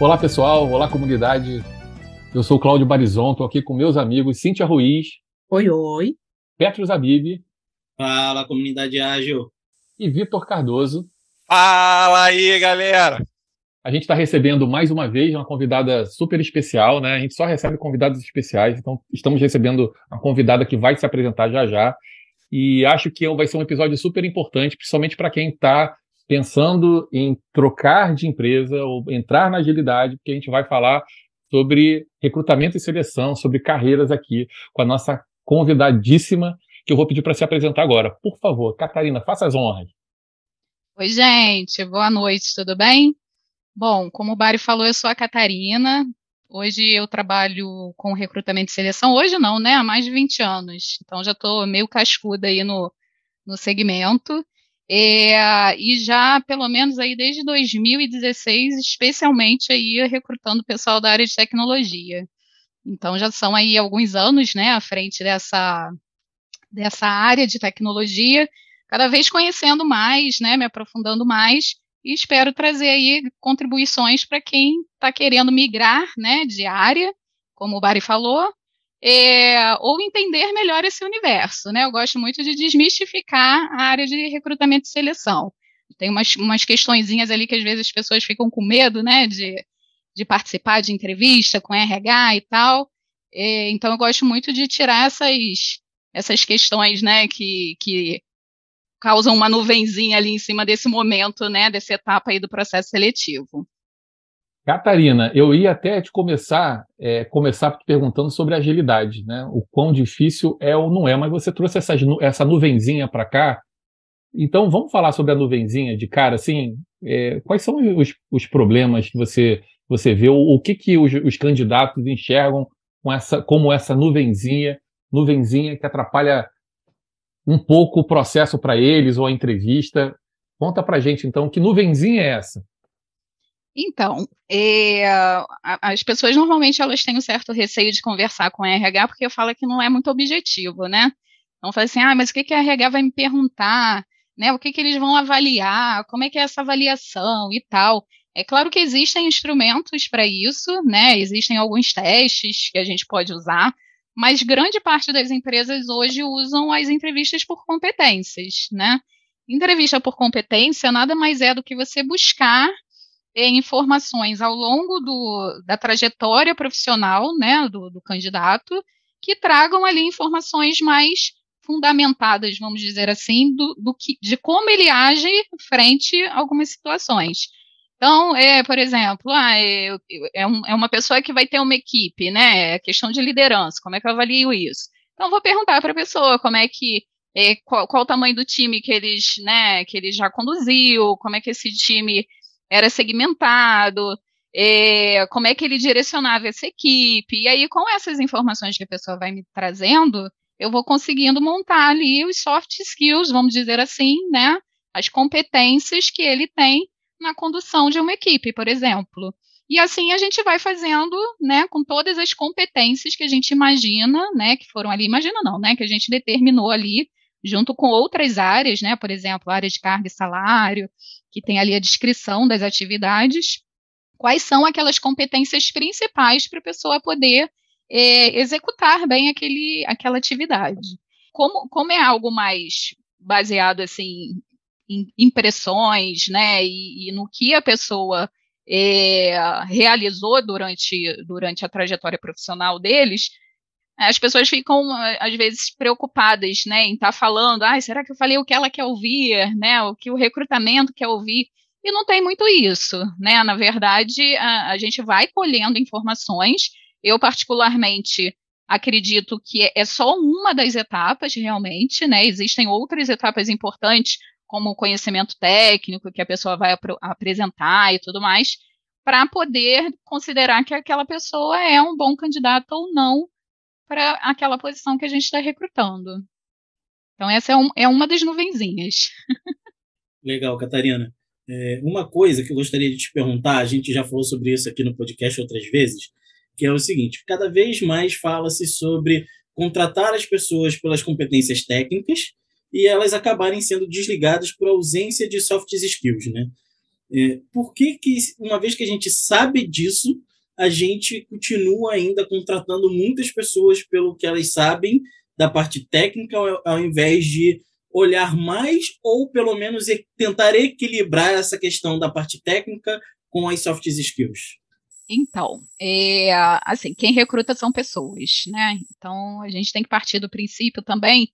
Olá, pessoal. Olá, comunidade. Eu sou Cláudio Barizon, estou aqui com meus amigos Cíntia Ruiz. Oi, oi. Petros Abib. Fala, comunidade ágil. E Vitor Cardoso. Fala aí, galera. A gente está recebendo mais uma vez uma convidada super especial, né? A gente só recebe convidados especiais, então estamos recebendo uma convidada que vai se apresentar já já. E acho que vai ser um episódio super importante, principalmente para quem está pensando em trocar de empresa ou entrar na agilidade, porque a gente vai falar sobre recrutamento e seleção, sobre carreiras aqui, com a nossa convidadíssima, que eu vou pedir para se apresentar agora. Por favor, Catarina, faça as honras. Oi, gente, boa noite, tudo bem? Bom, como o Bari falou, eu sou a Catarina. Hoje eu trabalho com recrutamento e seleção. Hoje não, né? Há mais de 20 anos. Então já estou meio cascuda aí no, no segmento. É, e já, pelo menos aí desde 2016, especialmente aí recrutando pessoal da área de tecnologia. Então já são aí alguns anos, né, à frente dessa, dessa área de tecnologia, cada vez conhecendo mais, né, me aprofundando mais, e espero trazer aí contribuições para quem está querendo migrar, né, de área, como o Bari falou, é, ou entender melhor esse universo, né? Eu gosto muito de desmistificar a área de recrutamento e seleção. Tem umas, umas questõezinhas ali que às vezes as pessoas ficam com medo, né, de, de participar de entrevista com RH e tal. É, então eu gosto muito de tirar essas, essas questões, né, que, que causam uma nuvenzinha ali em cima desse momento, né, dessa etapa aí do processo seletivo. Catarina, eu ia até te começar, é, começar perguntando sobre agilidade, né? O quão difícil é ou não é, mas você trouxe essa, essa nuvenzinha para cá. Então, vamos falar sobre a nuvenzinha de cara, assim, é, quais são os, os, problemas que você, você vê, o, o que, que os, os, candidatos enxergam com essa, como essa nuvenzinha, nuvenzinha que atrapalha um pouco o processo para eles ou a entrevista. Conta para gente, então, que nuvenzinha é essa? Então, é, as pessoas normalmente elas têm um certo receio de conversar com RH porque eu falo que não é muito objetivo, né? Então, fala assim, ah, mas o que, que a RH vai me perguntar? Né? O que, que eles vão avaliar? Como é que é essa avaliação e tal? É claro que existem instrumentos para isso, né? Existem alguns testes que a gente pode usar, mas grande parte das empresas hoje usam as entrevistas por competências, né? Entrevista por competência nada mais é do que você buscar informações ao longo do, da trajetória profissional né, do, do candidato que tragam ali informações mais fundamentadas, vamos dizer assim, do, do que, de como ele age frente a algumas situações. Então, é, por exemplo, ah, é, é, um, é, uma pessoa que vai ter uma equipe, né? É questão de liderança, como é que eu avalio isso? Então, vou perguntar para a pessoa como é que é, qual, qual, o tamanho do time que eles, né, que ele já conduziu, como é que esse time era segmentado, é, como é que ele direcionava essa equipe. E aí, com essas informações que a pessoa vai me trazendo, eu vou conseguindo montar ali os soft skills, vamos dizer assim, né? As competências que ele tem na condução de uma equipe, por exemplo. E assim a gente vai fazendo, né, com todas as competências que a gente imagina, né, que foram ali, imagina não, né, que a gente determinou ali junto com outras áreas, né, por exemplo, a área de carga e salário, que tem ali a descrição das atividades, quais são aquelas competências principais para a pessoa poder é, executar bem aquele, aquela atividade. Como, como é algo mais baseado assim em impressões, né, e, e no que a pessoa é, realizou durante, durante a trajetória profissional deles, as pessoas ficam, às vezes, preocupadas, né, em estar tá falando, ah, será que eu falei o que ela quer ouvir, né, o que o recrutamento quer ouvir, e não tem muito isso, né, na verdade, a, a gente vai colhendo informações, eu particularmente acredito que é, é só uma das etapas, realmente, né, existem outras etapas importantes, como o conhecimento técnico que a pessoa vai ap apresentar e tudo mais, para poder considerar que aquela pessoa é um bom candidato ou não para aquela posição que a gente está recrutando. Então, essa é, um, é, uma das nuvenzinhas. Legal, Catarina. É, uma coisa que eu gostaria de te perguntar, a gente já falou sobre isso aqui no podcast outras vezes, que é o seguinte: cada vez mais fala-se sobre contratar as pessoas pelas competências técnicas e elas acabarem sendo desligadas por ausência de soft skills, né? É, por que, que, uma vez que a gente sabe disso, a gente continua ainda contratando muitas pessoas pelo que elas sabem da parte técnica, ao, invés de olhar mais ou pelo menos tentar equilibrar essa questão da parte técnica com as soft skills? Então, é, assim, quem recruta são pessoas, né? Então, a gente tem que partir do princípio também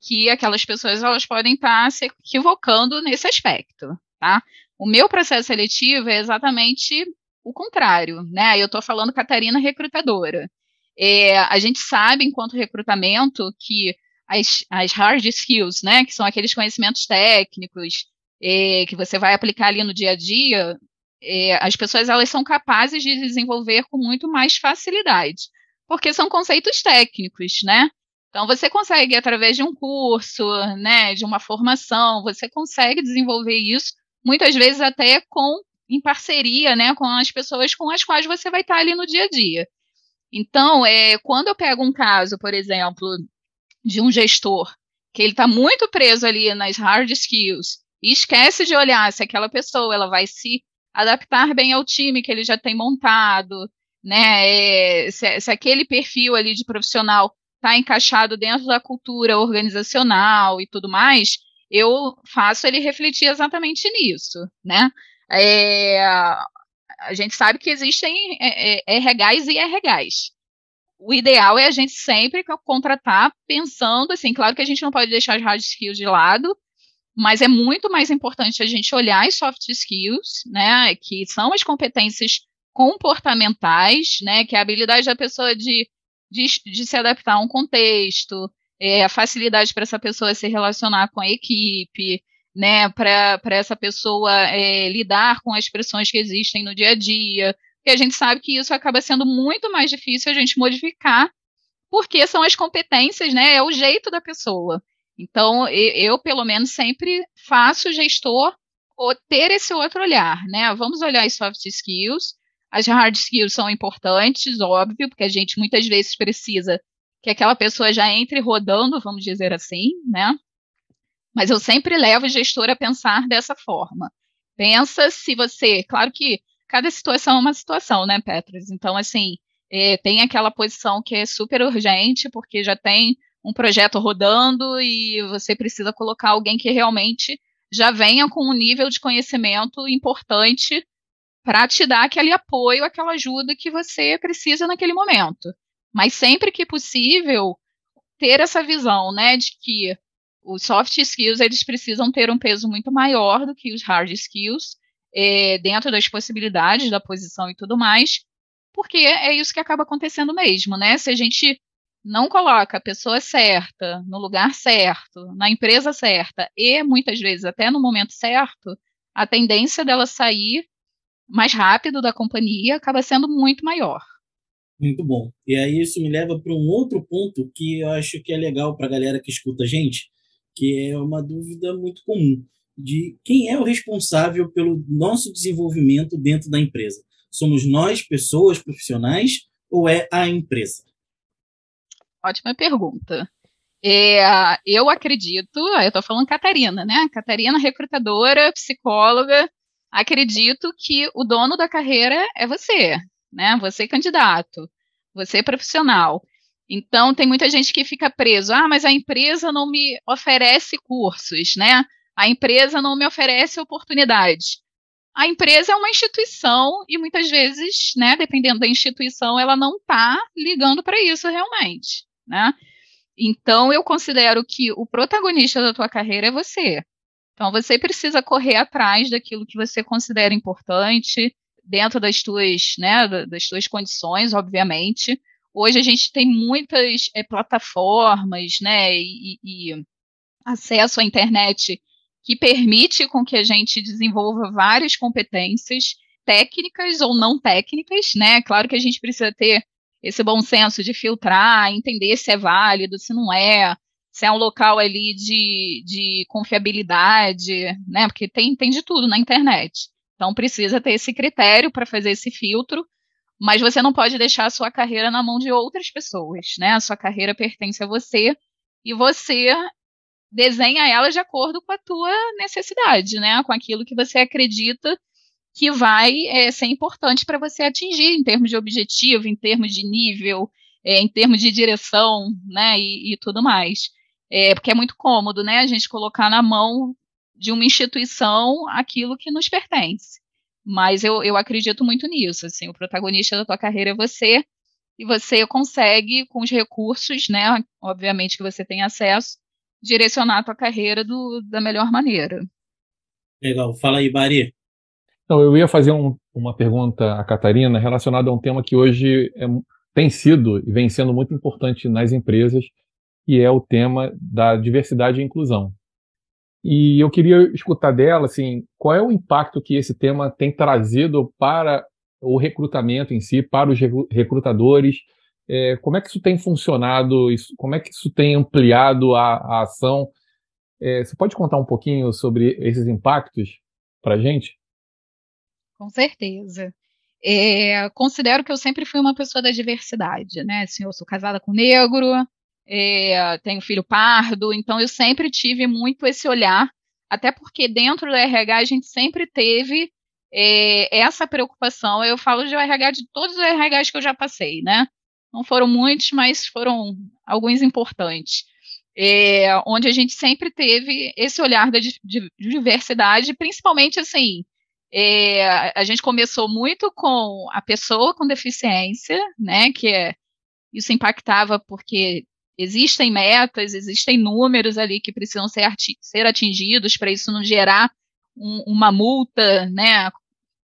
que aquelas pessoas elas podem estar se equivocando nesse aspecto, tá? O meu processo seletivo é exatamente o contrário, né? Eu estou falando Catarina recrutadora. É, a gente sabe, enquanto recrutamento, que as, as hard skills, né, que são aqueles conhecimentos técnicos é, que você vai aplicar ali no dia a dia, é, as pessoas elas são capazes de desenvolver com muito mais facilidade, porque são conceitos técnicos, né? Então você consegue através de um curso, né, de uma formação, você consegue desenvolver isso muitas vezes até com em parceria, né, com as pessoas com as quais você vai estar ali no dia a dia. Então, é, quando eu pego um caso, por exemplo, de um gestor que ele está muito preso ali nas hard skills e esquece de olhar se aquela pessoa ela vai se adaptar bem ao time que ele já tem montado, né? É, se, se, aquele perfil ali de profissional está encaixado dentro da cultura organizacional e tudo mais, eu faço ele refletir exatamente nisso, né? É, a gente sabe que existem é, é, RHs e RHs. O ideal é a gente sempre contratar pensando assim, claro que a gente não pode deixar as hard skills de lado, mas é muito mais importante a gente olhar as soft skills, né, que são as competências comportamentais, né, que é a habilidade da pessoa de, de, de se adaptar a um contexto, é, a facilidade para essa pessoa se relacionar com a equipe, né, para essa pessoa é, lidar com as pressões que existem no dia a dia, e a gente sabe que isso acaba sendo muito mais difícil a gente modificar, porque são as competências, né, é o jeito da pessoa. Então, eu, pelo menos, sempre faço gestor ter esse outro olhar, né? Vamos olhar as soft skills. As hard skills são importantes, óbvio, porque a gente muitas vezes precisa que aquela pessoa já entre rodando, vamos dizer assim, né? Mas eu sempre levo o gestor a pensar dessa forma. Pensa se você, claro que cada situação é uma situação, né, Petros? Então, assim, é, tem aquela posição que é super urgente, porque já tem um projeto rodando e você precisa colocar alguém que realmente já venha com um nível de conhecimento importante para te dar aquele apoio, aquela ajuda que você precisa naquele momento. Mas sempre que possível, ter essa visão, né, de que os soft skills eles precisam ter um peso muito maior do que os hard skills, é, dentro das possibilidades da posição e tudo mais, porque é isso que acaba acontecendo mesmo, né? Se a gente não coloca a pessoa certa no lugar certo, na empresa certa e muitas vezes até no momento certo, a tendência dela sair mais rápido da companhia acaba sendo muito maior. Muito bom. E aí isso me leva para um outro ponto que eu acho que é legal para a galera que escuta a gente, que é uma dúvida muito comum de quem é o responsável pelo nosso desenvolvimento dentro da empresa. Somos nós, pessoas profissionais, ou é a empresa? Ótima pergunta. É, eu acredito, eu estou falando Catarina, né? Catarina, recrutadora, psicóloga, acredito que o dono da carreira é você, né? Você candidato, você profissional. Então tem muita gente que fica preso, ah, mas a empresa não me oferece cursos, né? A empresa não me oferece oportunidade a empresa é uma instituição e muitas vezes, né, dependendo da instituição, ela não está ligando para isso realmente, né? Então eu considero que o protagonista da tua carreira é você. Então você precisa correr atrás daquilo que você considera importante dentro das tuas, né, das tuas condições, obviamente. Hoje a gente tem muitas é, plataformas, né, e, e acesso à internet que permite com que a gente desenvolva várias competências técnicas ou não técnicas, né? Claro que a gente precisa ter esse bom senso de filtrar, entender se é válido, se não é, se é um local ali de, de confiabilidade, né? Porque tem, tem de tudo na internet. Então precisa ter esse critério para fazer esse filtro, mas você não pode deixar a sua carreira na mão de outras pessoas, né? A sua carreira pertence a você e você desenha ela de acordo com a tua necessidade, né? Com aquilo que você acredita que vai é, ser importante para você atingir em termos de objetivo, em termos de nível, é, em termos de direção, né, e, e tudo mais. É, porque é muito cômodo, né, a gente colocar na mão de uma instituição aquilo que nos pertence. Mas eu, eu acredito muito nisso, assim, o protagonista da tua carreira é você, e você consegue, com os recursos, né, obviamente que você tem acesso, direcionar a tua carreira do, da melhor maneira. Legal. Fala aí, Bari. Então, eu ia fazer um, uma pergunta à Catarina relacionada a um tema que hoje é, tem sido e vem sendo muito importante nas empresas, que é o tema da diversidade e inclusão. E eu queria escutar dela, assim, qual é o impacto que esse tema tem trazido para o recrutamento em si, para os recrutadores, é, como é que isso tem funcionado, isso, como é que isso tem ampliado a, a ação? É, você pode contar um pouquinho sobre esses impactos para a gente? Com certeza. É, considero que eu sempre fui uma pessoa da diversidade, né? Assim, eu sou casada com negro, é, tenho filho pardo, então eu sempre tive muito esse olhar, até porque dentro do RH a gente sempre teve é, essa preocupação. Eu falo de RH de todos os RHs que eu já passei, né? Não foram muitos, mas foram alguns importantes. É, onde a gente sempre teve esse olhar da diversidade, principalmente assim. É, a gente começou muito com a pessoa com deficiência, né? Que é, isso impactava porque existem metas, existem números ali que precisam ser, ser atingidos para isso não gerar um, uma multa, né,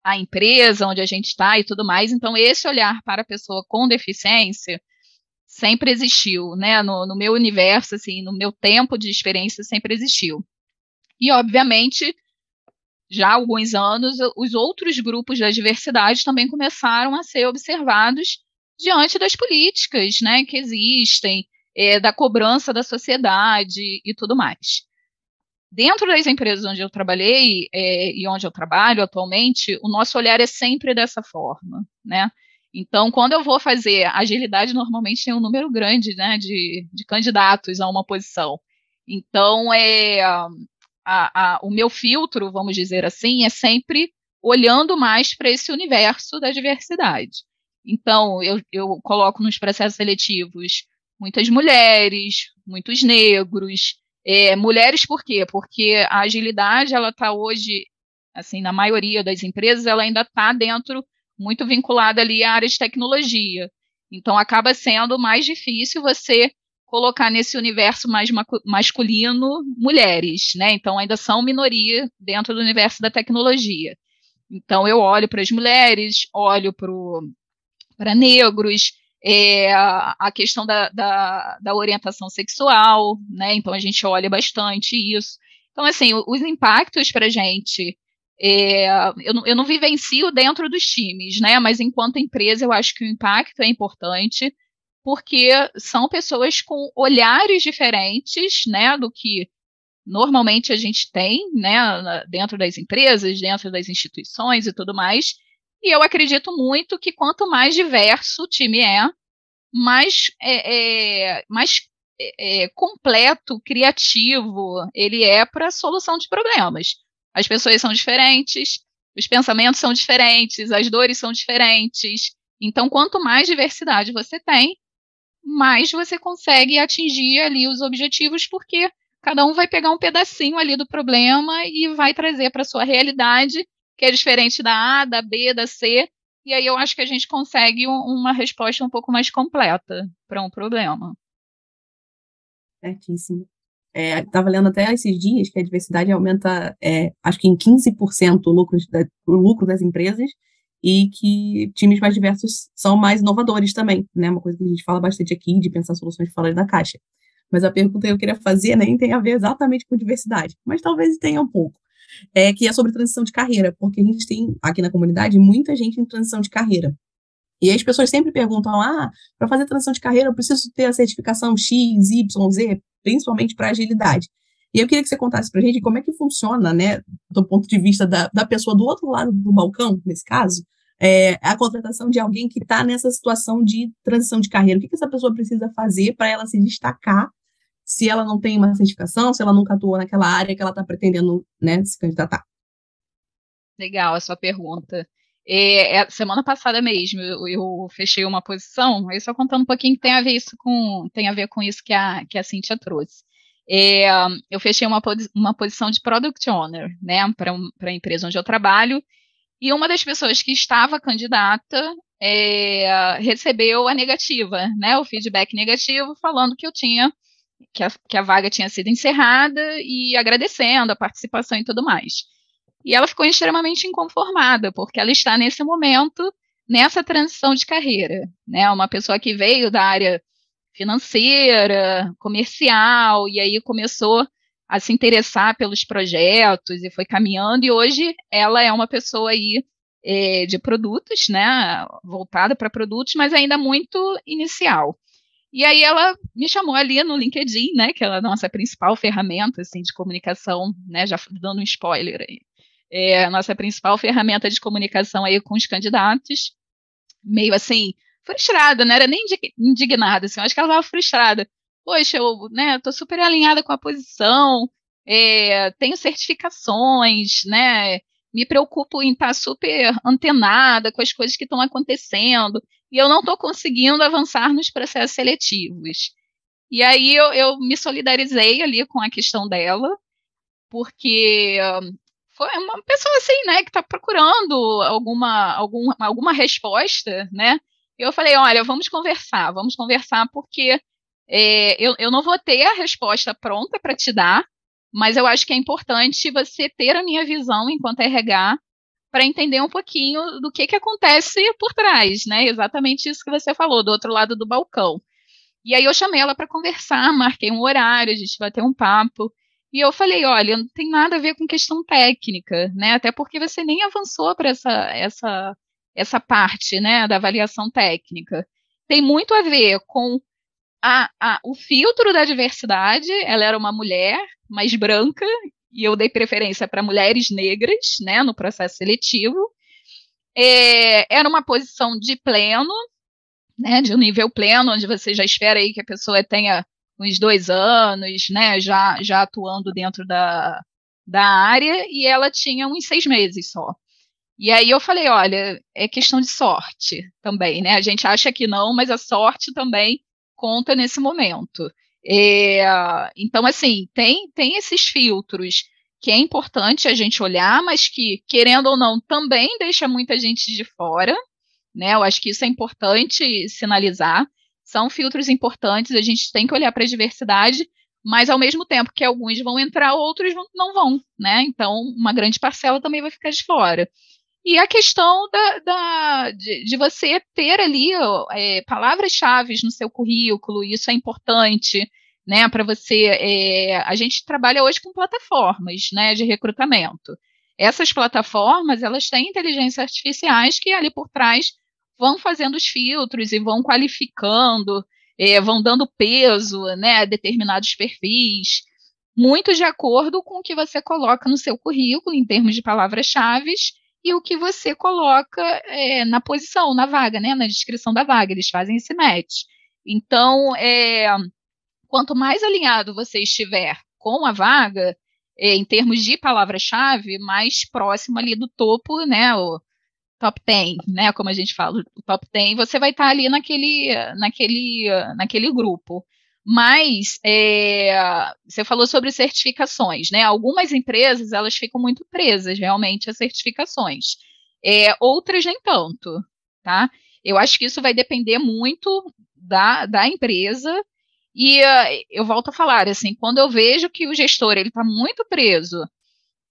a empresa onde a gente está e tudo mais. Então, esse olhar para a pessoa com deficiência sempre existiu, né, no, no meu universo, assim, no meu tempo de experiência sempre existiu. E, obviamente, já há alguns anos, os outros grupos da diversidade também começaram a ser observados diante das políticas né, que existem, é, da cobrança da sociedade e tudo mais. Dentro das empresas onde eu trabalhei é, e onde eu trabalho atualmente, o nosso olhar é sempre dessa forma, né? Então, quando eu vou fazer agilidade, normalmente tem um número grande né, de, de candidatos a uma posição. Então, é, a, a, o meu filtro, vamos dizer assim, é sempre olhando mais para esse universo da diversidade. Então, eu, eu coloco nos processos seletivos muitas mulheres, muitos negros. É, mulheres por quê? Porque a agilidade, ela está hoje, assim, na maioria das empresas, ela ainda está dentro, muito vinculada ali à área de tecnologia. Então, acaba sendo mais difícil você colocar nesse universo mais masculino mulheres, né? Então, ainda são minoria dentro do universo da tecnologia. Então, eu olho para as mulheres, olho para negros, é, a questão da, da, da, orientação sexual, né? Então a gente olha bastante isso. Então, assim, os impactos para a gente, é, eu, não, eu não vivencio dentro dos times, né? Mas enquanto empresa, eu acho que o impacto é importante, porque são pessoas com olhares diferentes, né? Do que normalmente a gente tem, né? Dentro das empresas, dentro das instituições e tudo mais. E eu acredito muito que quanto mais diverso o time é, mais, é, é mais é, é, completo, criativo ele é para a solução de problemas. As pessoas são diferentes, os pensamentos são diferentes, as dores são diferentes. Então, quanto mais diversidade você tem, mais você consegue atingir ali os objetivos, porque cada um vai pegar um pedacinho ali do problema e vai trazer para sua realidade que é diferente da A, da B, da C, e aí eu acho que a gente consegue um, uma resposta um pouco mais completa para um problema. Certíssimo. Estava é, lendo até esses dias que a diversidade aumenta, é, acho que em 15% o lucro, da, o lucro das empresas e que times mais diversos são mais inovadores também, né? Uma coisa que a gente fala bastante aqui, de pensar soluções fora da caixa. Mas a pergunta que eu queria fazer nem tem a ver exatamente com diversidade, mas talvez tenha um pouco é, que é sobre transição de carreira, porque a gente tem aqui na comunidade muita gente em transição de carreira. E as pessoas sempre perguntam: ah, para fazer transição de carreira eu preciso ter a certificação X, Y, Z, principalmente para agilidade. E eu queria que você contasse para a gente como é que funciona, né, do ponto de vista da, da pessoa do outro lado do balcão, nesse caso, é, a contratação de alguém que está nessa situação de transição de carreira. O que, que essa pessoa precisa fazer para ela se destacar se ela não tem uma certificação, se ela nunca atuou naquela área que ela está pretendendo né, se candidatar. Legal a sua pergunta. É, é, semana passada mesmo eu, eu, fechei uma posição, aí só contando um pouquinho que tem a ver isso com tem a ver com isso que a que a Cintia trouxe. É, eu fechei uma, uma posição de product owner, né, para a empresa onde eu trabalho, e uma das pessoas que estava candidata é, recebeu a negativa, né, o feedback negativo, falando que eu tinha que a, que a vaga tinha sido encerrada e agradecendo a participação e tudo mais. E ela ficou extremamente inconformada, porque ela está nesse momento nessa transição de carreira, né? Uma pessoa que veio da área financeira, comercial, e aí começou a se interessar pelos projetos e foi caminhando, e hoje ela é uma pessoa aí é, de produtos, né? Voltada para produtos, mas ainda muito inicial. E aí ela me chamou ali no LinkedIn, né? Que é a nossa principal ferramenta assim, de comunicação, né? Já dando um spoiler aí é a nossa principal ferramenta de comunicação aí com os candidatos, meio assim, frustrada, não era nem indignada, assim, acho que ela estava frustrada. Poxa, eu né, tô super alinhada com a posição, é, tenho certificações, né, me preocupo em estar tá super antenada com as coisas que estão acontecendo, e eu não estou conseguindo avançar nos processos seletivos. E aí eu, eu me solidarizei ali com a questão dela, porque foi uma pessoa assim, né, que está procurando alguma, algum, alguma resposta, né? Eu falei, olha, vamos conversar, vamos conversar porque é, eu, eu não vou ter a resposta pronta para te dar, mas eu acho que é importante você ter a minha visão enquanto RH para entender um pouquinho do que, que acontece por trás, né? Exatamente isso que você falou, do outro lado do balcão. E aí eu chamei ela para conversar, marquei um horário, a gente bater um papo. E eu falei, olha, não tem nada a ver com questão técnica, né? Até porque você nem avançou para essa, essa, essa parte, né, da avaliação técnica. Tem muito a ver com a, a, o filtro da diversidade. Ela era uma mulher mais branca e eu dei preferência para mulheres negras, né, no processo seletivo. É, era uma posição de pleno, né, de um nível pleno, onde você já espera aí que a pessoa tenha uns dois anos, né, já, já atuando dentro da, da área, e ela tinha uns seis meses só. E aí eu falei, olha, é questão de sorte também, né? A gente acha que não, mas a sorte também conta nesse momento. É, então, assim, tem, tem esses filtros que é importante a gente olhar, mas que, querendo ou não, também deixa muita gente de fora, né? Eu acho que isso é importante sinalizar são filtros importantes, a gente tem que olhar para a diversidade, mas ao mesmo tempo que alguns vão entrar, outros não vão, né? Então, uma grande parcela também vai ficar de fora. E a questão da, da de, de, você ter ali é, palavras-chave no seu currículo, isso é importante, né? Para você. É, a gente trabalha hoje com plataformas né, de recrutamento. Essas plataformas, elas têm inteligências artificiais que ali por trás vão fazendo os filtros e vão qualificando, é, vão dando peso né, a determinados perfis, muito de acordo com o que você coloca no seu currículo, em termos de palavras-chave, e o que você coloca é, na posição, na vaga, né, na descrição da vaga, eles fazem esse match. Então, é, quanto mais alinhado você estiver com a vaga, é, em termos de palavra-chave, mais próximo ali do topo, né, o, top 10, né, como a gente fala, o top 10, você vai estar tá ali naquele, naquele, naquele grupo. Mas é, você falou sobre certificações, né? Algumas empresas elas ficam muito presas realmente a certificações, é, outras nem tanto, tá? Eu acho que isso vai depender muito da, da empresa e uh, eu volto a falar assim, quando eu vejo que o gestor ele está muito preso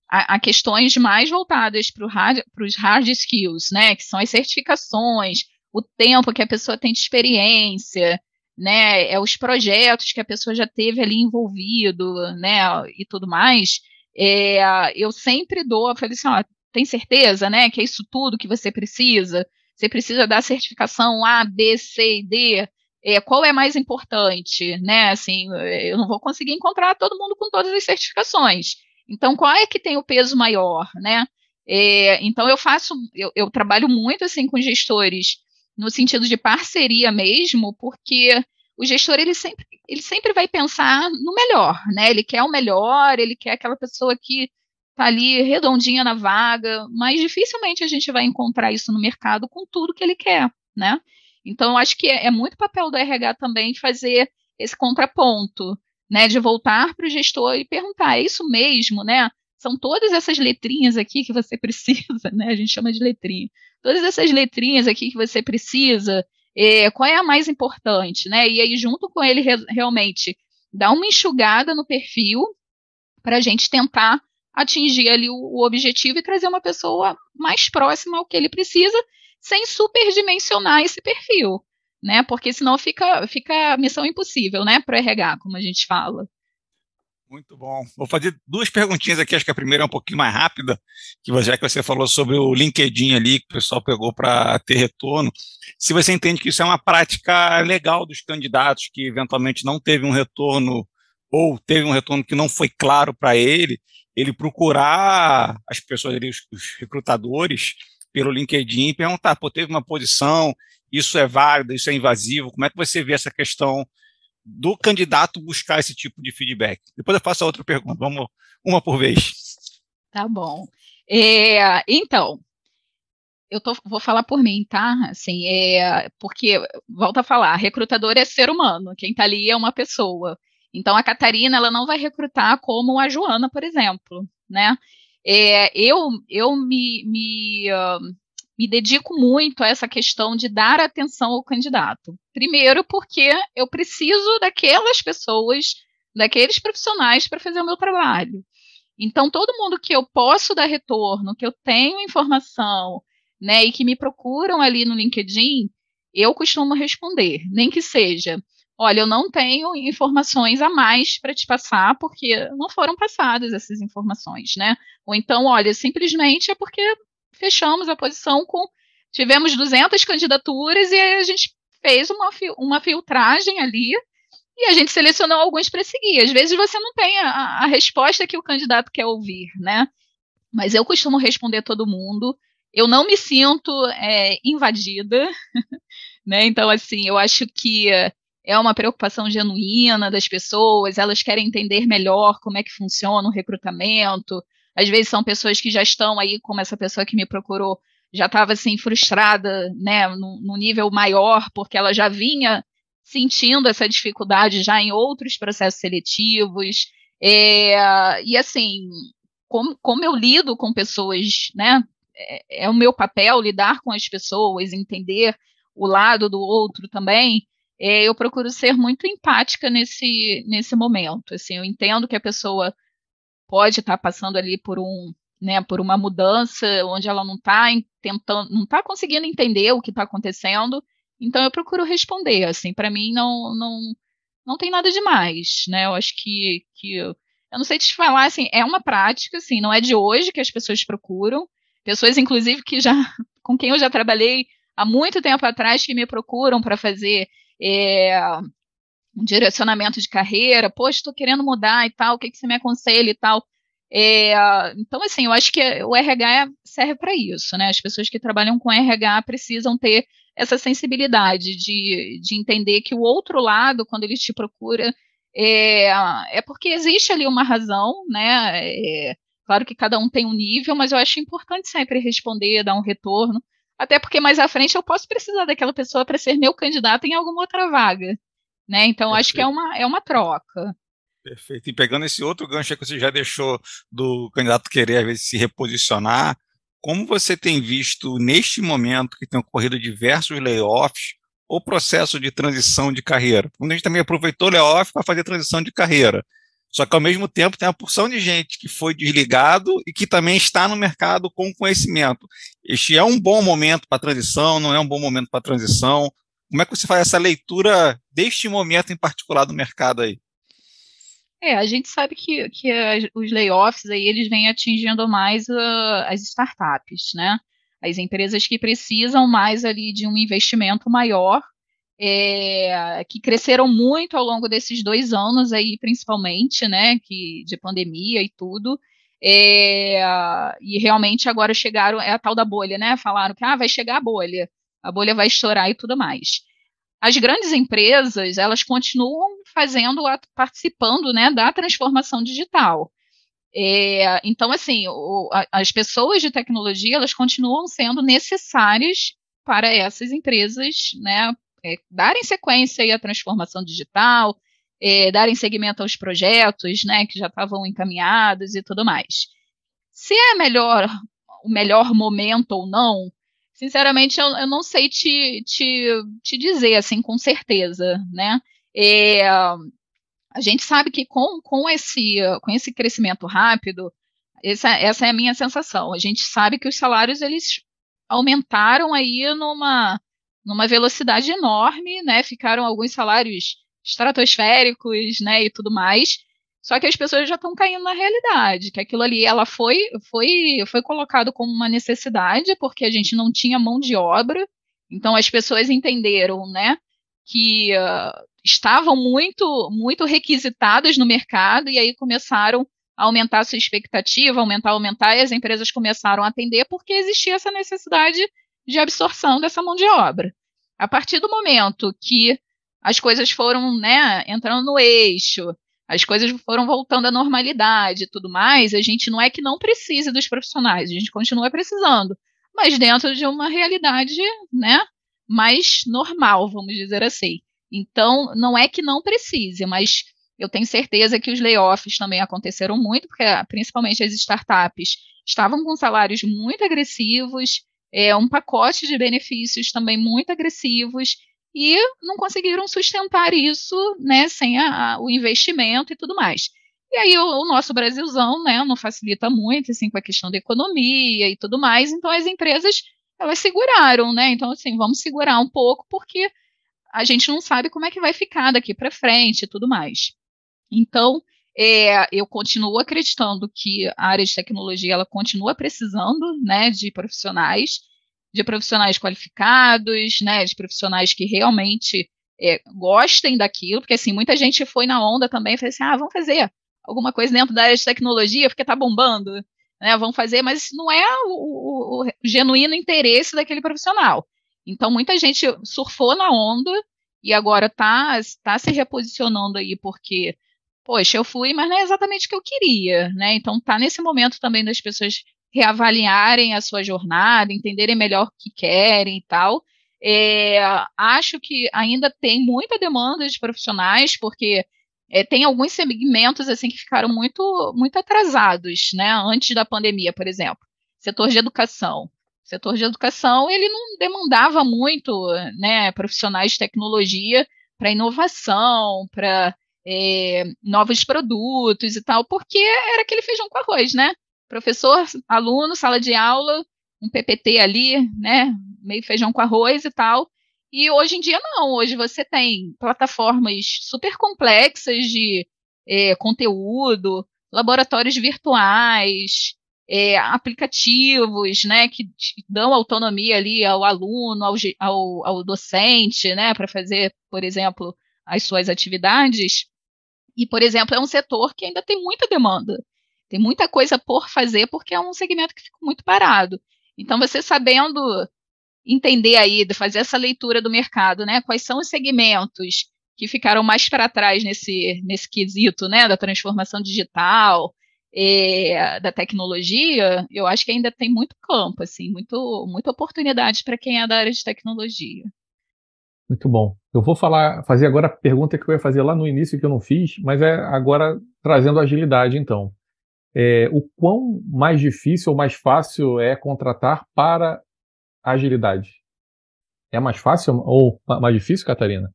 a, a questões mais voltadas para hard, os hard skills, né, que são as certificações, o tempo que a pessoa tem de experiência, né, é os projetos que a pessoa já teve ali envolvido, né, e tudo mais, é, eu sempre dou, eu falei assim, ó, tem certeza, né, que é isso tudo que você precisa? Você precisa da certificação A, B, C e D, é, qual é mais importante, né, assim, eu não vou conseguir encontrar todo mundo com todas as certificações, então, qual é que tem o peso maior, né? É, então, eu faço, eu, eu, trabalho muito assim com gestores no sentido de parceria mesmo, porque o gestor ele sempre, ele sempre vai pensar no melhor, né? Ele quer o melhor, ele quer aquela pessoa que tá ali redondinha na vaga, mas dificilmente a gente vai encontrar isso no mercado com tudo que ele quer, né? Então, acho que é, é muito papel do RH também fazer esse contraponto, né? De voltar para o gestor e perguntar, é isso mesmo, né? São todas essas letrinhas aqui que você precisa, né? A gente chama de letrinha. Todas essas letrinhas aqui que você precisa, é, qual é a mais importante, né? E aí, junto com ele, re realmente, dar uma enxugada no perfil para a gente tentar atingir ali o, o objetivo e trazer uma pessoa mais próxima ao que ele precisa, sem superdimensionar esse perfil, né? Porque senão fica, fica missão impossível, né? Para RH, como a gente fala. Muito bom. Vou fazer duas perguntinhas aqui, acho que a primeira é um pouquinho mais rápida, que que você falou sobre o LinkedIn ali, que o pessoal pegou para ter retorno. Se você entende que isso é uma prática legal dos candidatos que eventualmente não teve um retorno ou teve um retorno que não foi claro para ele, ele procurar as pessoas ali, os, os recrutadores, pelo LinkedIn e perguntar, pô, teve uma posição, isso é válido, isso é invasivo, como é que você vê essa questão do candidato buscar esse tipo de feedback? Depois eu faço a outra pergunta, vamos uma por vez. Tá bom. É, então, eu tô, vou falar por mim, tá? Assim, é, porque, volta a falar, recrutador é ser humano, quem está ali é uma pessoa. Então, a Catarina, ela não vai recrutar como a Joana, por exemplo, né? É, eu eu me, me, uh, me dedico muito a essa questão de dar atenção ao candidato. Primeiro, porque eu preciso daquelas pessoas, daqueles profissionais para fazer o meu trabalho. Então, todo mundo que eu posso dar retorno, que eu tenho informação, né, e que me procuram ali no LinkedIn, eu costumo responder, nem que seja olha, eu não tenho informações a mais para te passar, porque não foram passadas essas informações, né? Ou então, olha, simplesmente é porque fechamos a posição com. Tivemos 200 candidaturas e a gente fez uma, uma filtragem ali e a gente selecionou alguns para seguir. Às vezes você não tem a, a resposta que o candidato quer ouvir, né? Mas eu costumo responder todo mundo. Eu não me sinto é, invadida, né? Então, assim, eu acho que é uma preocupação genuína das pessoas, elas querem entender melhor como é que funciona o recrutamento. Às vezes são pessoas que já estão aí, como essa pessoa que me procurou, já estava assim frustrada, né, no, nível maior, porque ela já vinha sentindo essa dificuldade já em outros processos seletivos. É, e assim, como, como eu lido com pessoas, né, é, é o meu papel lidar com as pessoas, entender o lado do outro também é, eu procuro ser muito empática nesse, nesse momento. Assim, eu entendo que a pessoa pode estar tá passando ali por um, né, por uma mudança onde ela não está tentando, não está conseguindo entender o que está acontecendo. Então eu procuro responder. Assim, para mim não, não, não tem nada demais, né? Eu acho que, que eu não sei te falar, assim, é uma prática, assim, não é de hoje que as pessoas procuram. Pessoas, inclusive, que já com quem eu já trabalhei há muito tempo atrás que me procuram para fazer é, um direcionamento de carreira, poxa, estou querendo mudar e tal, o que, que você me aconselha e tal. É, então, assim, eu acho que o RH serve para isso, né? As pessoas que trabalham com RH precisam ter essa sensibilidade de, de entender que o outro lado, quando ele te procura, é, é porque existe ali uma razão, né? É, claro que cada um tem um nível, mas eu acho importante sempre responder, dar um retorno. Até porque mais à frente eu posso precisar daquela pessoa para ser meu candidato em alguma outra vaga. Né? Então, Perfeito. acho que é uma, é uma troca. Perfeito. E pegando esse outro gancho que você já deixou do candidato querer, às vezes, se reposicionar, como você tem visto neste momento que tem ocorrido diversos layoffs ou processo de transição de carreira? Quando a gente também aproveitou o layoff para fazer transição de carreira. Só que ao mesmo tempo tem uma porção de gente que foi desligado e que também está no mercado com conhecimento. Este é um bom momento para transição, não é um bom momento para transição. Como é que você faz essa leitura deste momento em particular do mercado aí? É, a gente sabe que, que os layoffs aí eles vêm atingindo mais uh, as startups, né? As empresas que precisam mais ali de um investimento maior é, que cresceram muito ao longo desses dois anos aí, principalmente, né, que, de pandemia e tudo, é, e realmente agora chegaram, é a tal da bolha, né, falaram que, ah, vai chegar a bolha, a bolha vai estourar e tudo mais. As grandes empresas, elas continuam fazendo, participando, né, da transformação digital. É, então, assim, o, a, as pessoas de tecnologia, elas continuam sendo necessárias para essas empresas, né, é, darem sequência à transformação digital, é, darem seguimento aos projetos, né, que já estavam encaminhados e tudo mais. Se é melhor, o melhor momento ou não, sinceramente, eu, eu não sei te, te, te, dizer, assim, com certeza, né, é, a gente sabe que com, com, esse, com esse crescimento rápido, essa, essa é a minha sensação, a gente sabe que os salários, eles aumentaram aí numa, numa velocidade enorme, né, ficaram alguns salários estratosféricos, né, e tudo mais. Só que as pessoas já estão caindo na realidade, que aquilo ali ela foi foi foi colocado como uma necessidade porque a gente não tinha mão de obra. Então as pessoas entenderam, né, que uh, estavam muito muito requisitadas no mercado e aí começaram a aumentar a sua expectativa, aumentar, aumentar, e as empresas começaram a atender porque existia essa necessidade de absorção dessa mão de obra. A partir do momento que as coisas foram né, entrando no eixo, as coisas foram voltando à normalidade e tudo mais, a gente não é que não precise dos profissionais, a gente continua precisando, mas dentro de uma realidade né, mais normal, vamos dizer assim. Então, não é que não precise, mas eu tenho certeza que os layoffs também aconteceram muito, porque principalmente as startups estavam com salários muito agressivos, é, um pacote de benefícios também muito agressivos, e não conseguiram sustentar isso, né, sem a, a, o investimento e tudo mais. E aí o, o, nosso Brasilzão, né, não facilita muito, assim, com a questão da economia e tudo mais, então as empresas, elas seguraram, né, então assim, vamos segurar um pouco, porque a gente não sabe como é que vai ficar daqui para frente e tudo mais. Então, é, eu continuo acreditando que a área de tecnologia, ela continua precisando, né, de profissionais, de profissionais qualificados, né, de profissionais que realmente é, gostem daquilo, porque assim, muita gente foi na onda também e falou assim, ah, vamos fazer alguma coisa dentro da área de tecnologia, porque está bombando, né, vamos fazer, mas não é o, o, o, genuíno interesse daquele profissional. Então, muita gente surfou na onda e agora está tá se reposicionando aí, porque, poxa, eu fui, mas não é exatamente o que eu queria, né, então está nesse momento também das pessoas reavaliarem a sua jornada, entenderem melhor o que querem e tal. É, acho que ainda tem muita demanda de profissionais, porque é, tem alguns segmentos assim que ficaram muito, muito atrasados, né? Antes da pandemia, por exemplo, setor de educação. O setor de educação ele não demandava muito, né? Profissionais de tecnologia para inovação, para é, novos produtos e tal, porque era aquele feijão com arroz, né? Professor, aluno, sala de aula, um PPT ali, né, meio feijão com arroz e tal. E hoje em dia não, hoje você tem plataformas super complexas de é, conteúdo, laboratórios virtuais, é, aplicativos, né, que dão autonomia ali ao aluno, ao, ao, ao docente, né, para fazer, por exemplo, as suas atividades. E, por exemplo, é um setor que ainda tem muita demanda. Tem muita coisa por fazer porque é um segmento que fica muito parado. Então, você sabendo entender aí, fazer essa leitura do mercado, né? Quais são os segmentos que ficaram mais para trás nesse, nesse quesito, né? Da transformação digital, é, da tecnologia, eu acho que ainda tem muito campo, assim, muito, muita oportunidade para quem é da área de tecnologia. Muito bom. Eu vou falar, fazer agora a pergunta que eu ia fazer lá no início que eu não fiz, mas é agora trazendo agilidade, então é, o quão mais difícil ou mais fácil é contratar para agilidade? É mais fácil ou mais difícil, Catarina?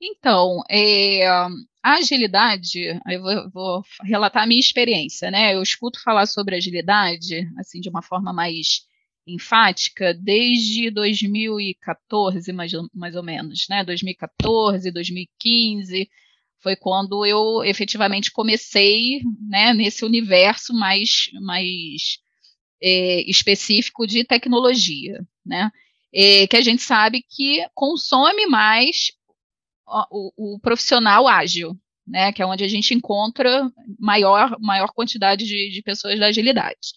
Então, é, a agilidade, eu vou, vou, relatar a minha experiência, né? Eu escuto falar sobre agilidade, assim, de uma forma mais enfática, desde 2014, mais, mais ou menos, né? 2014, 2015, foi quando eu efetivamente comecei né, nesse universo mais, mais é, específico de tecnologia, né? É, que a gente sabe que consome mais o, o, profissional ágil, né? Que é onde a gente encontra maior, maior quantidade de, de pessoas da agilidade.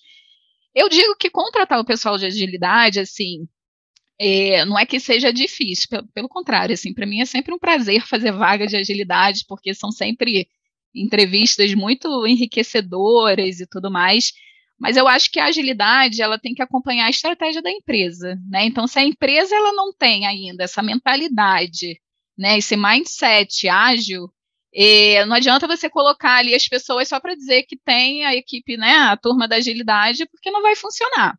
Eu digo que contratar o pessoal de agilidade, assim, é, não é que seja difícil, pelo, pelo contrário, assim, para mim é sempre um prazer fazer vaga de agilidade, porque são sempre entrevistas muito enriquecedoras e tudo mais. Mas eu acho que a agilidade ela tem que acompanhar a estratégia da empresa, né? Então, se a empresa ela não tem ainda essa mentalidade, né, esse mindset ágil, e não adianta você colocar ali as pessoas só para dizer que tem a equipe, né, a turma da agilidade, porque não vai funcionar.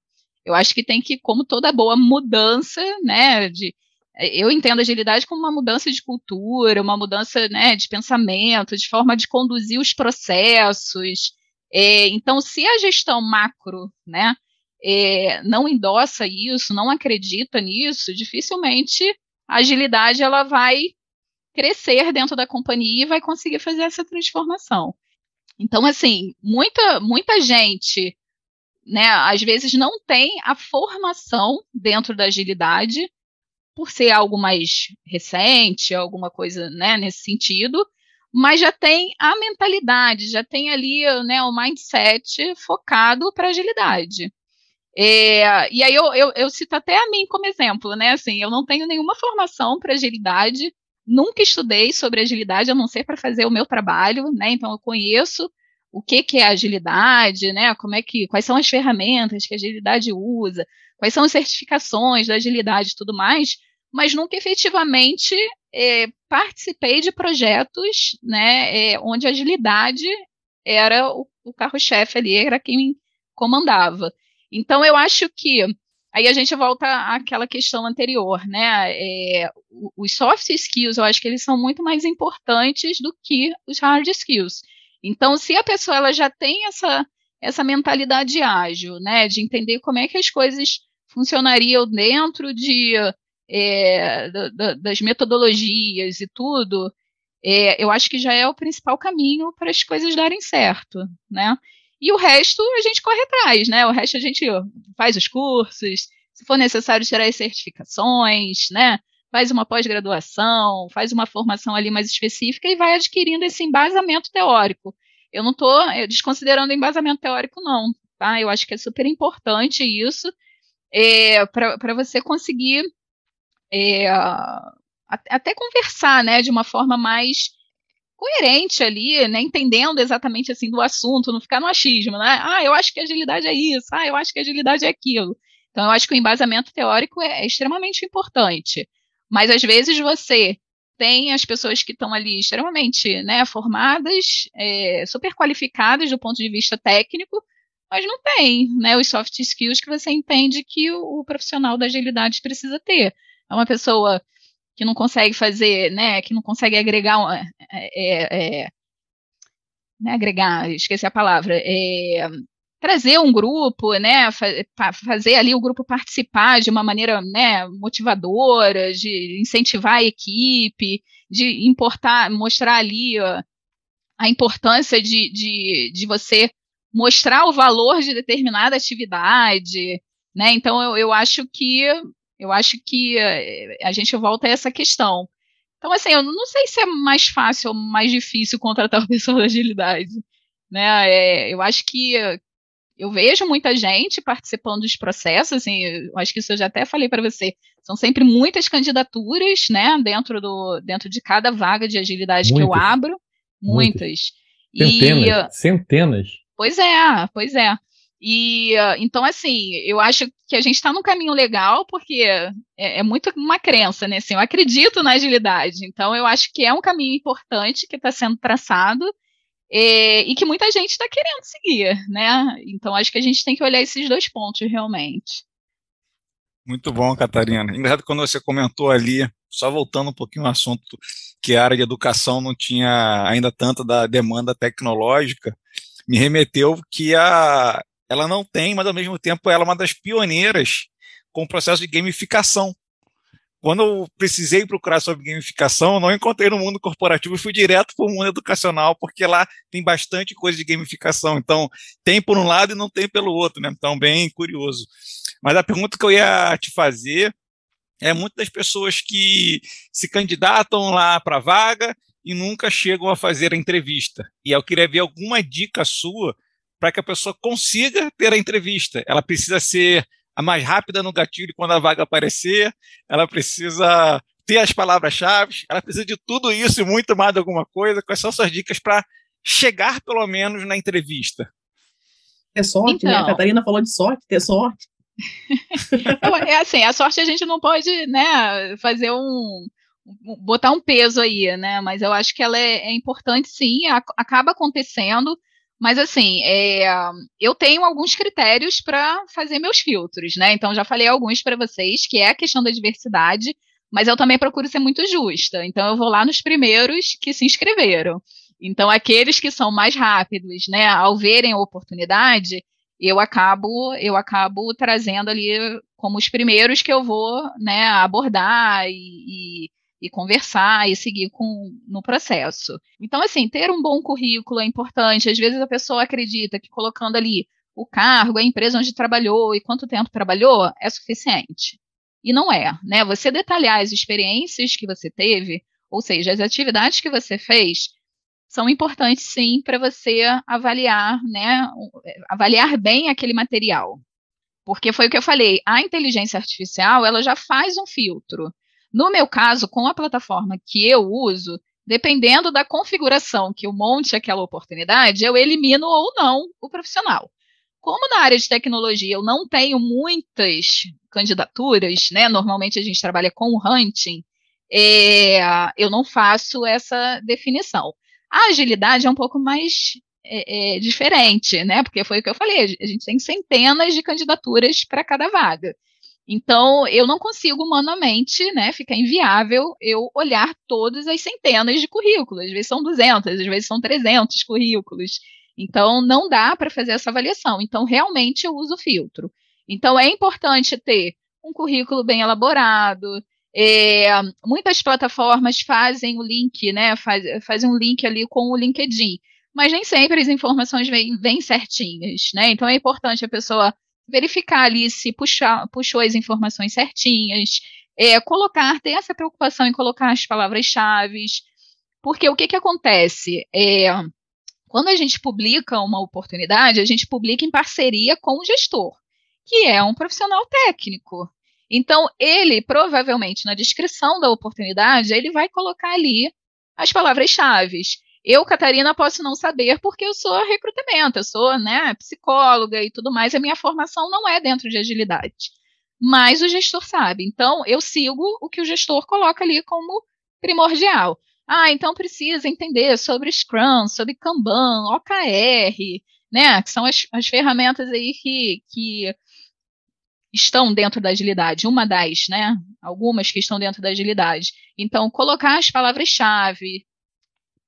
Eu acho que tem que, como toda boa mudança, né, de, eu entendo agilidade como uma mudança de cultura, uma mudança, né, de pensamento, de forma de conduzir os processos. É, então, se a gestão macro, né, é, não endossa isso, não acredita nisso, dificilmente a agilidade ela vai crescer dentro da companhia e vai conseguir fazer essa transformação. Então, assim, muita, muita gente, né, às vezes não tem a formação dentro da agilidade, por ser algo mais recente, alguma coisa, né, nesse sentido, mas já tem a mentalidade, já tem ali, né, o mindset focado para agilidade. É, e aí eu, eu, eu, cito até a mim como exemplo, né? Assim, eu não tenho nenhuma formação para agilidade, Nunca estudei sobre agilidade, a não ser para fazer o meu trabalho, né? Então eu conheço o que, que é agilidade, né? Como é que, quais são as ferramentas que a agilidade usa, quais são as certificações da agilidade e tudo mais, mas nunca efetivamente é, participei de projetos, né? É, onde a agilidade era o, o carro-chefe ali, era quem comandava. Então eu acho que Aí a gente volta àquela questão anterior, né? É, os soft skills, eu acho que eles são muito mais importantes do que os hard skills. Então, se a pessoa ela já tem essa, essa mentalidade ágil, né, de entender como é que as coisas funcionariam dentro de, é, das metodologias e tudo, é, eu acho que já é o principal caminho para as coisas darem certo, né? E o resto a gente corre atrás, né? O resto a gente faz os cursos, se for necessário tirar as certificações, né? Faz uma pós-graduação, faz uma formação ali mais específica e vai adquirindo esse embasamento teórico. Eu não estou desconsiderando embasamento teórico, não, tá? Eu acho que é super importante isso é, para você conseguir é, até conversar, né, de uma forma mais coerente ali, né, entendendo exatamente assim do assunto, não ficar no achismo, né? Ah, eu acho que agilidade é isso, ah, eu acho que agilidade é aquilo. Então, eu acho que o embasamento teórico é, é extremamente importante. Mas às vezes você tem as pessoas que estão ali extremamente né, formadas, é, super qualificadas do ponto de vista técnico, mas não tem né, os soft skills que você entende que o, o profissional da agilidade precisa ter. É uma pessoa que não consegue fazer, né, que não consegue agregar, é, é, né, agregar, esqueci a palavra, é, trazer um grupo, né, fazer ali o grupo participar de uma maneira, né, motivadora, de incentivar a equipe, de importar, mostrar ali ó, a importância de, de, de você mostrar o valor de determinada atividade, né, então eu, eu acho que eu acho que eh, a gente volta a essa questão. Então, assim, eu não sei se é mais fácil ou mais difícil contratar uma pessoa da agilidade. Né? É, eu acho que eu vejo muita gente participando dos processos, assim, eu acho que isso eu já até falei para você. São sempre muitas candidaturas, né, dentro, do, dentro de cada vaga de agilidade muitas, que eu abro. Muitas. muitas. Centenas, e, centenas. Pois é, pois é. E então, assim, eu acho que a gente está num caminho legal, porque é, é, muito uma crença, né? Assim, eu acredito na agilidade, então eu acho que é um caminho importante que está sendo traçado é, e que muita gente está querendo seguir, né? Então acho que a gente tem que olhar esses dois pontos realmente. Muito bom, Catarina. Engraçado quando você comentou ali, só voltando um pouquinho ao assunto, que a área de educação não tinha ainda tanta da demanda tecnológica, me remeteu que a, ela não tem, mas ao mesmo tempo ela é uma das pioneiras com o processo de gamificação. Quando eu precisei procurar sobre gamificação, não encontrei no mundo corporativo fui direto para o mundo educacional, porque lá tem bastante coisa de gamificação. Então, tem por um lado e não tem pelo outro, né? Então, bem curioso. Mas a pergunta que eu ia te fazer é muitas pessoas que se candidatam lá para a vaga e nunca chegam a fazer a entrevista. E eu queria ver alguma dica sua para que a pessoa consiga ter a entrevista. Ela precisa ser a mais rápida no gatilho quando a vaga aparecer, ela precisa ter as palavras-chave, ela precisa de tudo isso e muito mais de alguma coisa. Quais são suas dicas para chegar pelo menos na entrevista? Ter sorte, então, né? A. Catarina falou de sorte, ter sorte. é assim, a sorte a gente não pode, né, fazer um botar um peso aí, né? Mas eu acho que ela é, é importante, sim, a, acaba acontecendo. Mas assim, é, eu tenho alguns critérios para fazer meus filtros, né? Então já falei alguns para vocês, que é a questão da diversidade, mas eu também procuro ser muito justa. Então eu vou lá nos primeiros que se inscreveram. Então aqueles que são mais rápidos, né, ao verem a oportunidade, eu acabo eu acabo trazendo ali como os primeiros que eu vou, né, abordar e, e e conversar e seguir com, no processo. Então, assim, ter um bom currículo é importante. Às vezes a pessoa acredita que colocando ali o cargo, a empresa onde trabalhou e quanto tempo trabalhou é suficiente. E não é, né? Você detalhar as experiências que você teve, ou seja, as atividades que você fez, são importantes sim para você avaliar, né? Avaliar bem aquele material. Porque foi o que eu falei, a inteligência artificial, ela já faz um filtro. No meu caso, com a plataforma que eu uso, dependendo da configuração que eu monte aquela oportunidade, eu elimino ou não o profissional. Como na área de tecnologia eu não tenho muitas candidaturas, né? Normalmente a gente trabalha com hunting, é, eu não faço essa definição. A agilidade é um pouco mais é, é, diferente, né? Porque foi o que eu falei, a gente tem centenas de candidaturas para cada vaga. Então, eu não consigo humanamente, né, ficar inviável eu olhar todas as centenas de currículos. Às vezes são 200, às vezes são 300 currículos. Então, não dá para fazer essa avaliação. Então, realmente eu uso filtro. Então, é importante ter um currículo bem elaborado. É, muitas plataformas fazem o link, né, faz, fazem um link ali com o LinkedIn, mas nem sempre as informações vêm, vêm certinhas, né? Então, é importante a pessoa verificar ali se puxar, puxou as informações certinhas, é, colocar, ter essa preocupação em colocar as palavras-chave, porque o que, que acontece? É, quando a gente publica uma oportunidade, a gente publica em parceria com o gestor, que é um profissional técnico. Então, ele provavelmente na descrição da oportunidade, ele vai colocar ali as palavras-chave. Eu, Catarina, posso não saber porque eu sou recrutamento, eu sou né, psicóloga e tudo mais, a minha formação não é dentro de agilidade. Mas o gestor sabe. Então, eu sigo o que o gestor coloca ali como primordial. Ah, então precisa entender sobre Scrum, sobre Kanban, OKR, né? Que são as, as ferramentas aí que, que estão dentro da agilidade, uma das, né? Algumas que estão dentro da agilidade. Então, colocar as palavras-chave,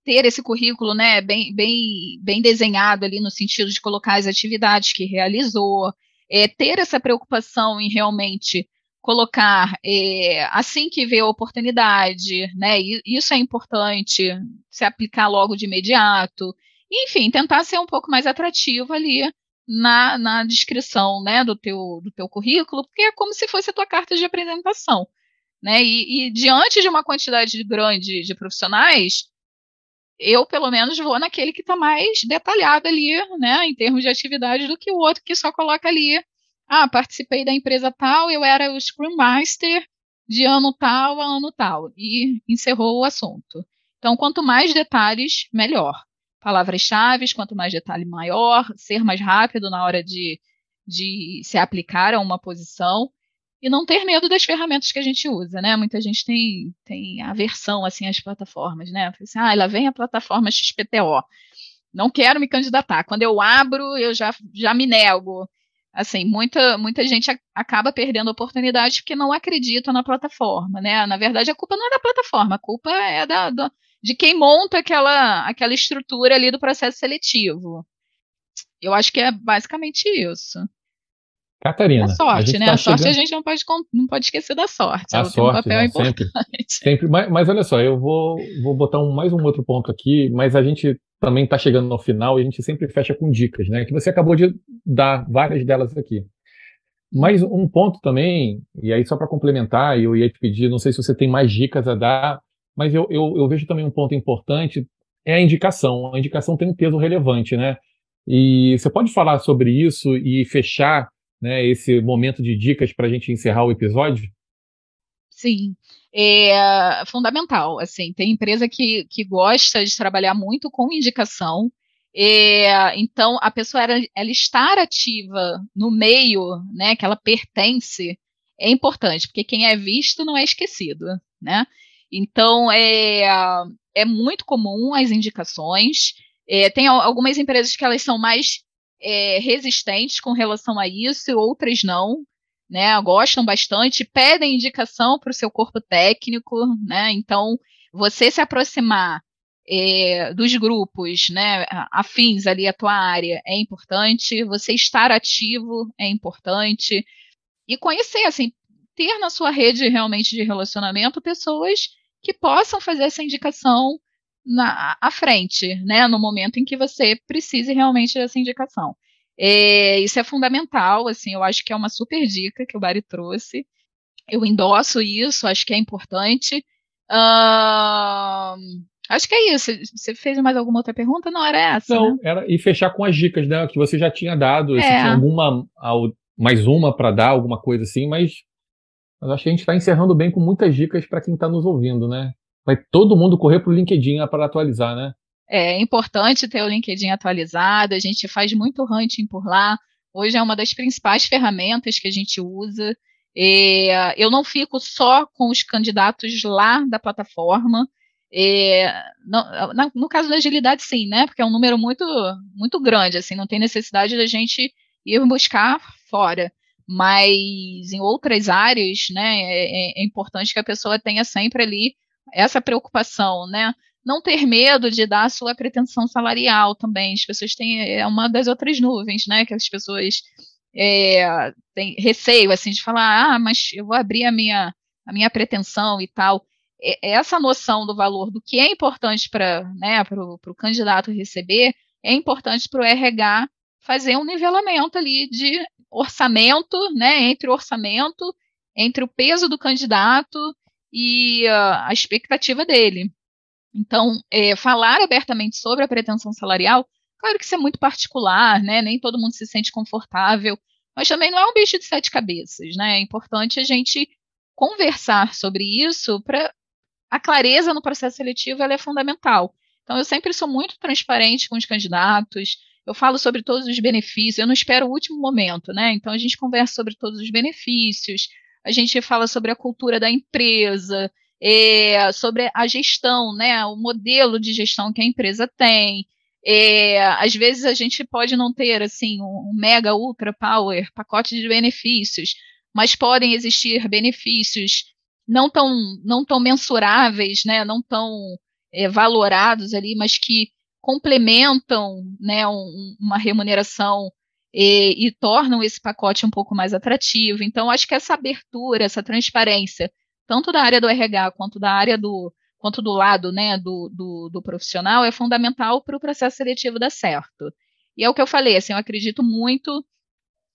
ter esse currículo né, bem, bem, bem desenhado ali no sentido de colocar as atividades que realizou, é, ter essa preocupação em realmente colocar é, assim que vê a oportunidade, né? Isso é importante, se aplicar logo de imediato. Enfim, tentar ser um pouco mais atrativo ali na, na descrição né, do, teu, do teu currículo, porque é como se fosse a tua carta de apresentação. Né? E, e diante de uma quantidade grande de profissionais, eu, pelo menos, vou naquele que está mais detalhado ali, né, em termos de atividade, do que o outro que só coloca ali, ah, participei da empresa tal, eu era o Scrum Master de ano tal a ano tal, e encerrou o assunto. Então, quanto mais detalhes, melhor. Palavras-chave, quanto mais detalhe, maior, ser mais rápido na hora de, de se aplicar a uma posição e não ter medo das ferramentas que a gente usa, né? Muita gente tem, tem aversão assim às plataformas, né? Assim, ah, lá vem a plataforma XPTO. Não quero me candidatar. Quando eu abro, eu já, já me nego. Assim, muita, muita gente acaba perdendo oportunidades porque não acredita na plataforma, né? Na verdade, a culpa não é da plataforma, a culpa é da, da de quem monta aquela, aquela estrutura ali do processo seletivo. Eu acho que é basicamente isso. Catarina. A sorte, a né? Tá a sorte a gente não pode, não pode esquecer da sorte. A ela sorte, um papel não, importante. Sempre. sempre. Mas, mas, olha só, eu vou, vou botar um, mais um outro ponto aqui, mas a gente também está chegando no final e a gente sempre fecha com dicas, né? Que você acabou de dar várias delas aqui. Mas um ponto também, e aí só para complementar, eu ia te pedir, não sei se você tem mais dicas a dar, mas eu, eu, eu vejo também um ponto importante, é a indicação. A indicação tem um peso relevante, né? E você pode falar sobre isso e fechar né, esse momento de dicas para a gente encerrar o episódio? Sim, é fundamental. Assim, tem empresa que, que gosta de trabalhar muito com indicação. É, então, a pessoa ela, ela estar ativa no meio, né, que ela pertence, é importante, porque quem é visto não é esquecido, né? Então, é, é muito comum as indicações. É, tem algumas empresas que elas são mais é, resistentes com relação a isso, e outras não né, gostam bastante, pedem indicação para o seu corpo técnico, né, então você se aproximar é, dos grupos, né, afins ali à tua área é importante, você estar ativo é importante, e conhecer, assim, ter na sua rede realmente de relacionamento pessoas que possam fazer essa indicação na, à frente, né, no momento em que você precise realmente dessa indicação. É, isso é fundamental, assim, eu acho que é uma super dica que o Bari trouxe. Eu endosso isso, acho que é importante. Uh, acho que é isso. Você fez mais alguma outra pergunta? Não, era essa. Não, né? era e fechar com as dicas, né? Que você já tinha dado. É. Se tinha alguma, mais uma para dar, alguma coisa assim, mas, mas acho que a gente está encerrando bem com muitas dicas para quem está nos ouvindo, né? Vai todo mundo correr para o LinkedIn para atualizar, né? É importante ter o LinkedIn atualizado, a gente faz muito hunting por lá. Hoje é uma das principais ferramentas que a gente usa. É, eu não fico só com os candidatos lá da plataforma. É, no, no, caso da agilidade, sim, né? Porque é um número muito, muito grande, assim, não tem necessidade da gente ir buscar fora. Mas em outras áreas, né, é, é importante que a pessoa tenha sempre ali essa preocupação, né? não ter medo de dar a sua pretensão salarial também. As pessoas têm é uma das outras nuvens, né? Que as pessoas é, têm receio assim de falar, ah, mas eu vou abrir a minha a minha pretensão e tal. essa noção do valor do que é importante para né, o candidato receber é importante para o RH fazer um nivelamento ali de orçamento, né, entre o orçamento, entre o peso do candidato e uh, a expectativa dele. Então, é, falar abertamente sobre a pretensão salarial, claro que isso é muito particular, né? Nem todo mundo se sente confortável, mas também não é um bicho de sete cabeças, né? É importante a gente conversar sobre isso para a clareza no processo seletivo é fundamental. Então, eu sempre sou muito transparente com os candidatos, eu falo sobre todos os benefícios, eu não espero o último momento, né? Então, a gente conversa sobre todos os benefícios, a gente fala sobre a cultura da empresa, é, sobre a gestão, né, o modelo de gestão que a empresa tem. É, às vezes a gente pode não ter assim um mega ultra power pacote de benefícios, mas podem existir benefícios não tão não tão mensuráveis, né, não tão é, valorados ali, mas que complementam né, um, uma remuneração e, e, tornam esse pacote um pouco mais atrativo. Então, acho que essa abertura, essa transparência tanto da área do RH quanto da área do quanto do lado né, do, do, do profissional, é fundamental para o processo seletivo dar certo. E é o que eu falei, assim, eu acredito muito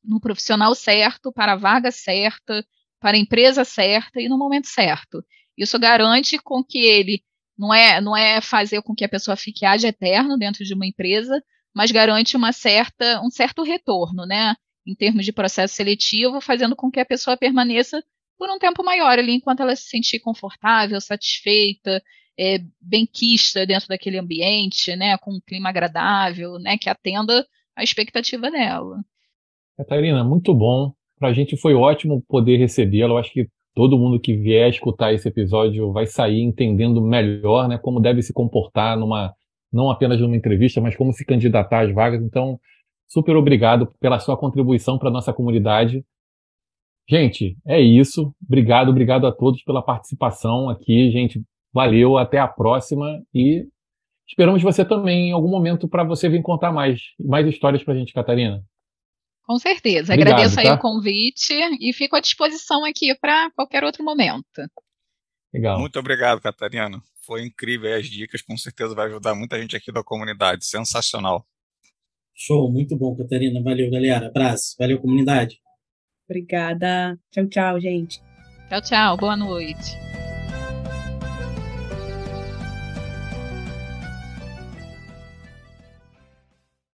no profissional certo, para a vaga certa, para a empresa certa e no momento certo. Isso garante com que ele não é, não é fazer com que a pessoa fique ad eterno dentro de uma empresa, mas garante uma certa, um certo retorno, né? Em termos de processo seletivo, fazendo com que a pessoa permaneça por um tempo maior ali, enquanto ela se sentir confortável, satisfeita, é, benquista dentro daquele ambiente, né, com um clima agradável, né, que atenda a expectativa dela. Catarina, muito bom. Para a gente foi ótimo poder recebê-la. Eu acho que todo mundo que vier escutar esse episódio vai sair entendendo melhor, né, como deve se comportar numa não apenas numa entrevista, mas como se candidatar às vagas. Então, super obrigado pela sua contribuição para a nossa comunidade. Gente, é isso. Obrigado, obrigado a todos pela participação aqui, gente. Valeu, até a próxima e esperamos você também em algum momento para você vir contar mais, mais histórias para a gente, Catarina. Com certeza. Obrigado, Agradeço aí tá? o convite e fico à disposição aqui para qualquer outro momento. Legal. Muito obrigado, Catarina. Foi incrível as dicas, com certeza vai ajudar muita gente aqui da comunidade. Sensacional. Show, muito bom, Catarina. Valeu, galera. Abraço. Valeu, comunidade. Obrigada. Tchau, tchau, gente. Tchau, tchau. Boa noite.